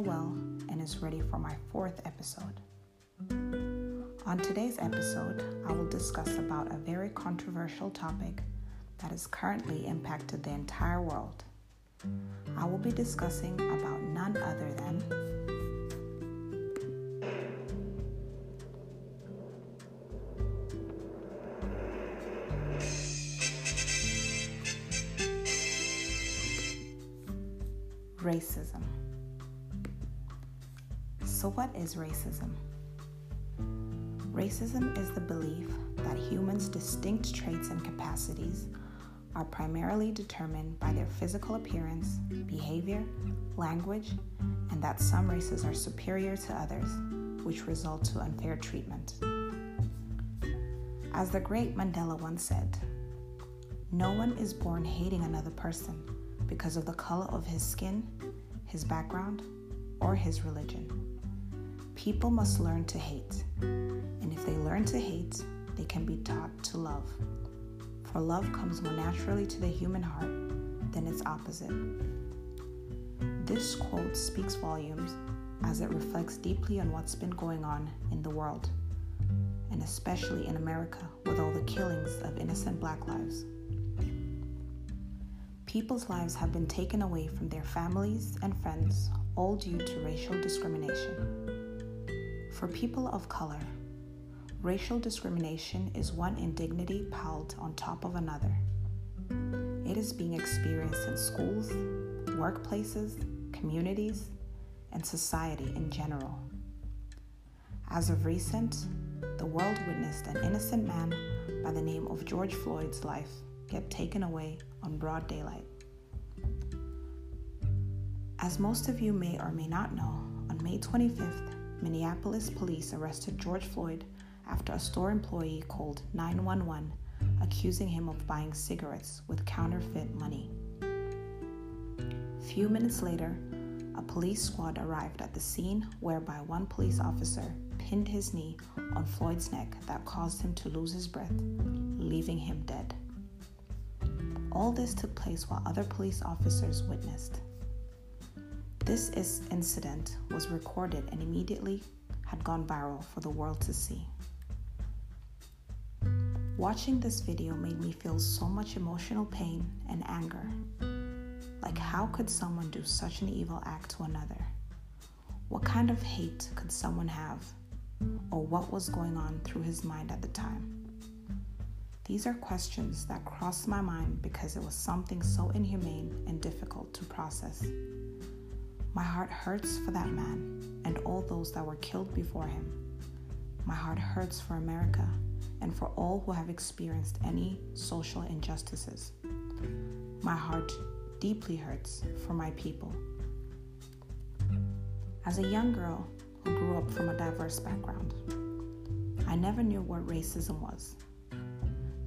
well and is ready for my fourth episode. On today's episode, I will discuss about a very controversial topic that has currently impacted the entire world. I will be discussing about none other than racism. So, what is racism? Racism is the belief that humans' distinct traits and capacities are primarily determined by their physical appearance, behavior, language, and that some races are superior to others, which result to unfair treatment. As the great Mandela once said, no one is born hating another person because of the color of his skin, his background, or his religion. People must learn to hate, and if they learn to hate, they can be taught to love. For love comes more naturally to the human heart than its opposite. This quote speaks volumes as it reflects deeply on what's been going on in the world, and especially in America with all the killings of innocent black lives. People's lives have been taken away from their families and friends, all due to racial discrimination. For people of color, racial discrimination is one indignity piled on top of another. It is being experienced in schools, workplaces, communities, and society in general. As of recent, the world witnessed an innocent man by the name of George Floyd's life get taken away on broad daylight. As most of you may or may not know, on May 25th, Minneapolis police arrested George Floyd after a store employee called 911 accusing him of buying cigarettes with counterfeit money. Few minutes later, a police squad arrived at the scene whereby one police officer pinned his knee on Floyd's neck that caused him to lose his breath, leaving him dead. All this took place while other police officers witnessed. This is incident was recorded and immediately had gone viral for the world to see. Watching this video made me feel so much emotional pain and anger. Like, how could someone do such an evil act to another? What kind of hate could someone have? Or what was going on through his mind at the time? These are questions that crossed my mind because it was something so inhumane and difficult to process. My heart hurts for that man and all those that were killed before him. My heart hurts for America and for all who have experienced any social injustices. My heart deeply hurts for my people. As a young girl who grew up from a diverse background, I never knew what racism was.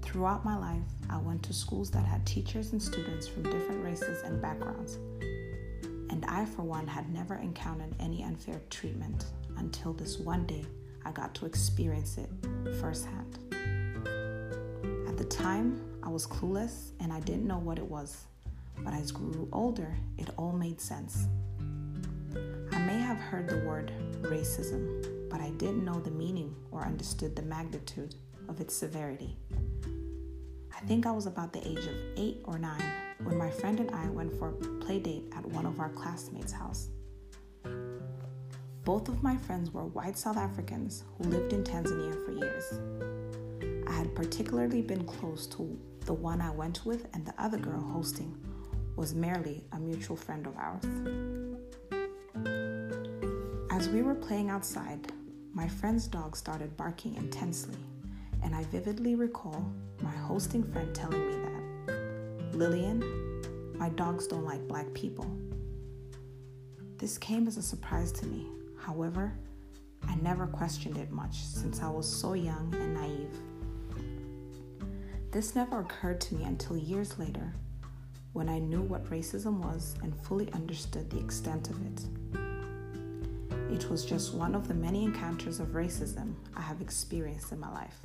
Throughout my life, I went to schools that had teachers and students from different races and backgrounds. And I, for one, had never encountered any unfair treatment until this one day I got to experience it firsthand. At the time, I was clueless and I didn't know what it was, but as I grew older, it all made sense. I may have heard the word racism, but I didn't know the meaning or understood the magnitude of its severity. I think I was about the age of eight or nine when my friend and I went for a play date at one of our classmates' house. Both of my friends were white South Africans who lived in Tanzania for years. I had particularly been close to the one I went with, and the other girl hosting was merely a mutual friend of ours. As we were playing outside, my friend's dog started barking intensely and I vividly recall my hosting friend telling me that Lillian, my dogs don't like black people. This came as a surprise to me. However, I never questioned it much since I was so young and naive. This never occurred to me until years later when I knew what racism was and fully understood the extent of it. It was just one of the many encounters of racism I have experienced in my life.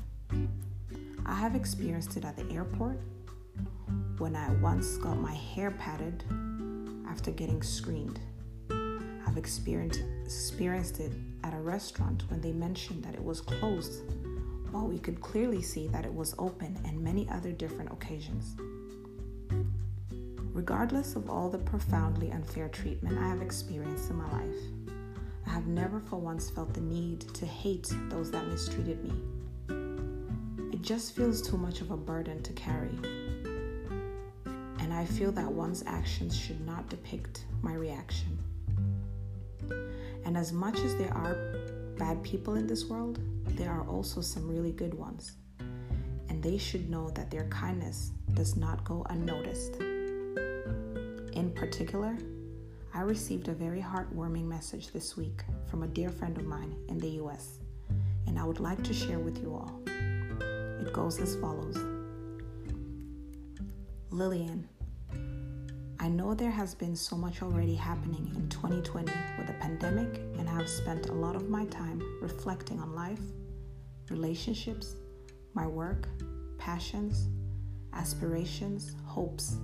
I have experienced it at the airport when I once got my hair patted after getting screened. I've experienced, experienced it at a restaurant when they mentioned that it was closed, while we could clearly see that it was open and many other different occasions. Regardless of all the profoundly unfair treatment I have experienced in my life, I have never for once felt the need to hate those that mistreated me. It just feels too much of a burden to carry. And I feel that one's actions should not depict my reaction. And as much as there are bad people in this world, there are also some really good ones. And they should know that their kindness does not go unnoticed. In particular, I received a very heartwarming message this week from a dear friend of mine in the US, and I would like to share with you all. It goes as follows Lillian, I know there has been so much already happening in 2020 with the pandemic, and I have spent a lot of my time reflecting on life, relationships, my work, passions, aspirations, hopes,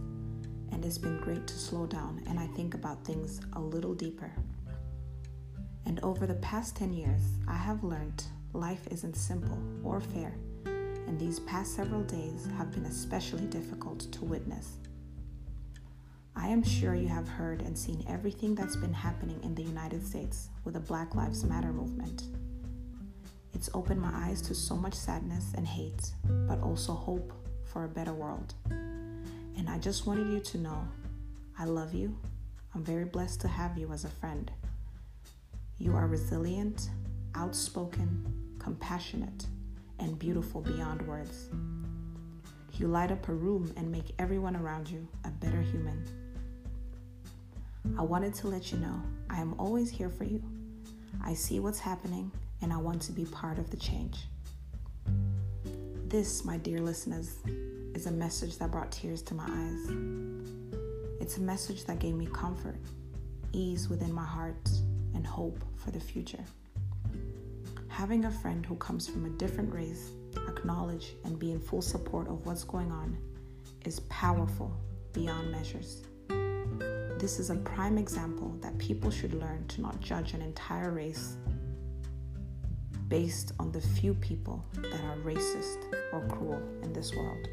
and it's been great to slow down and I think about things a little deeper. And over the past 10 years, I have learned life isn't simple or fair, and these past several days have been especially difficult to witness. I am sure you have heard and seen everything that's been happening in the United States with the Black Lives Matter movement. It's opened my eyes to so much sadness and hate, but also hope for a better world. And I just wanted you to know I love you. I'm very blessed to have you as a friend. You are resilient, outspoken, compassionate, and beautiful beyond words. You light up a room and make everyone around you a better human. I wanted to let you know I am always here for you. I see what's happening and I want to be part of the change. This, my dear listeners, is a message that brought tears to my eyes. It's a message that gave me comfort, ease within my heart, and hope for the future. Having a friend who comes from a different race acknowledge and be in full support of what's going on is powerful beyond measures. This is a prime example that people should learn to not judge an entire race based on the few people that are racist or cruel in this world.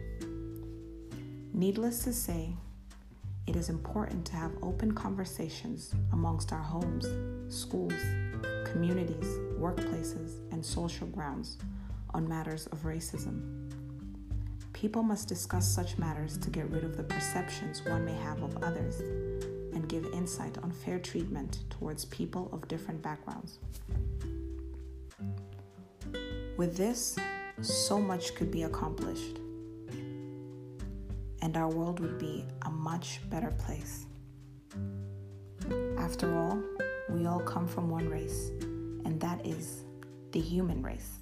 Needless to say, it is important to have open conversations amongst our homes, schools, communities, workplaces, and social grounds on matters of racism. People must discuss such matters to get rid of the perceptions one may have of others and give insight on fair treatment towards people of different backgrounds. With this, so much could be accomplished, and our world would be a much better place. After all, we all come from one race, and that is the human race.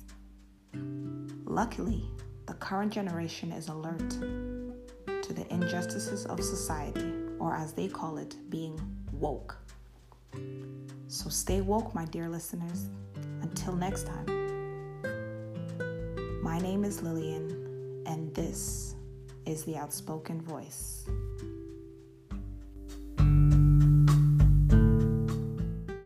Luckily, the current generation is alert to the injustices of society or as they call it, being woke. So stay woke, my dear listeners. Until next time, my name is Lillian, and this is the Outspoken Voice.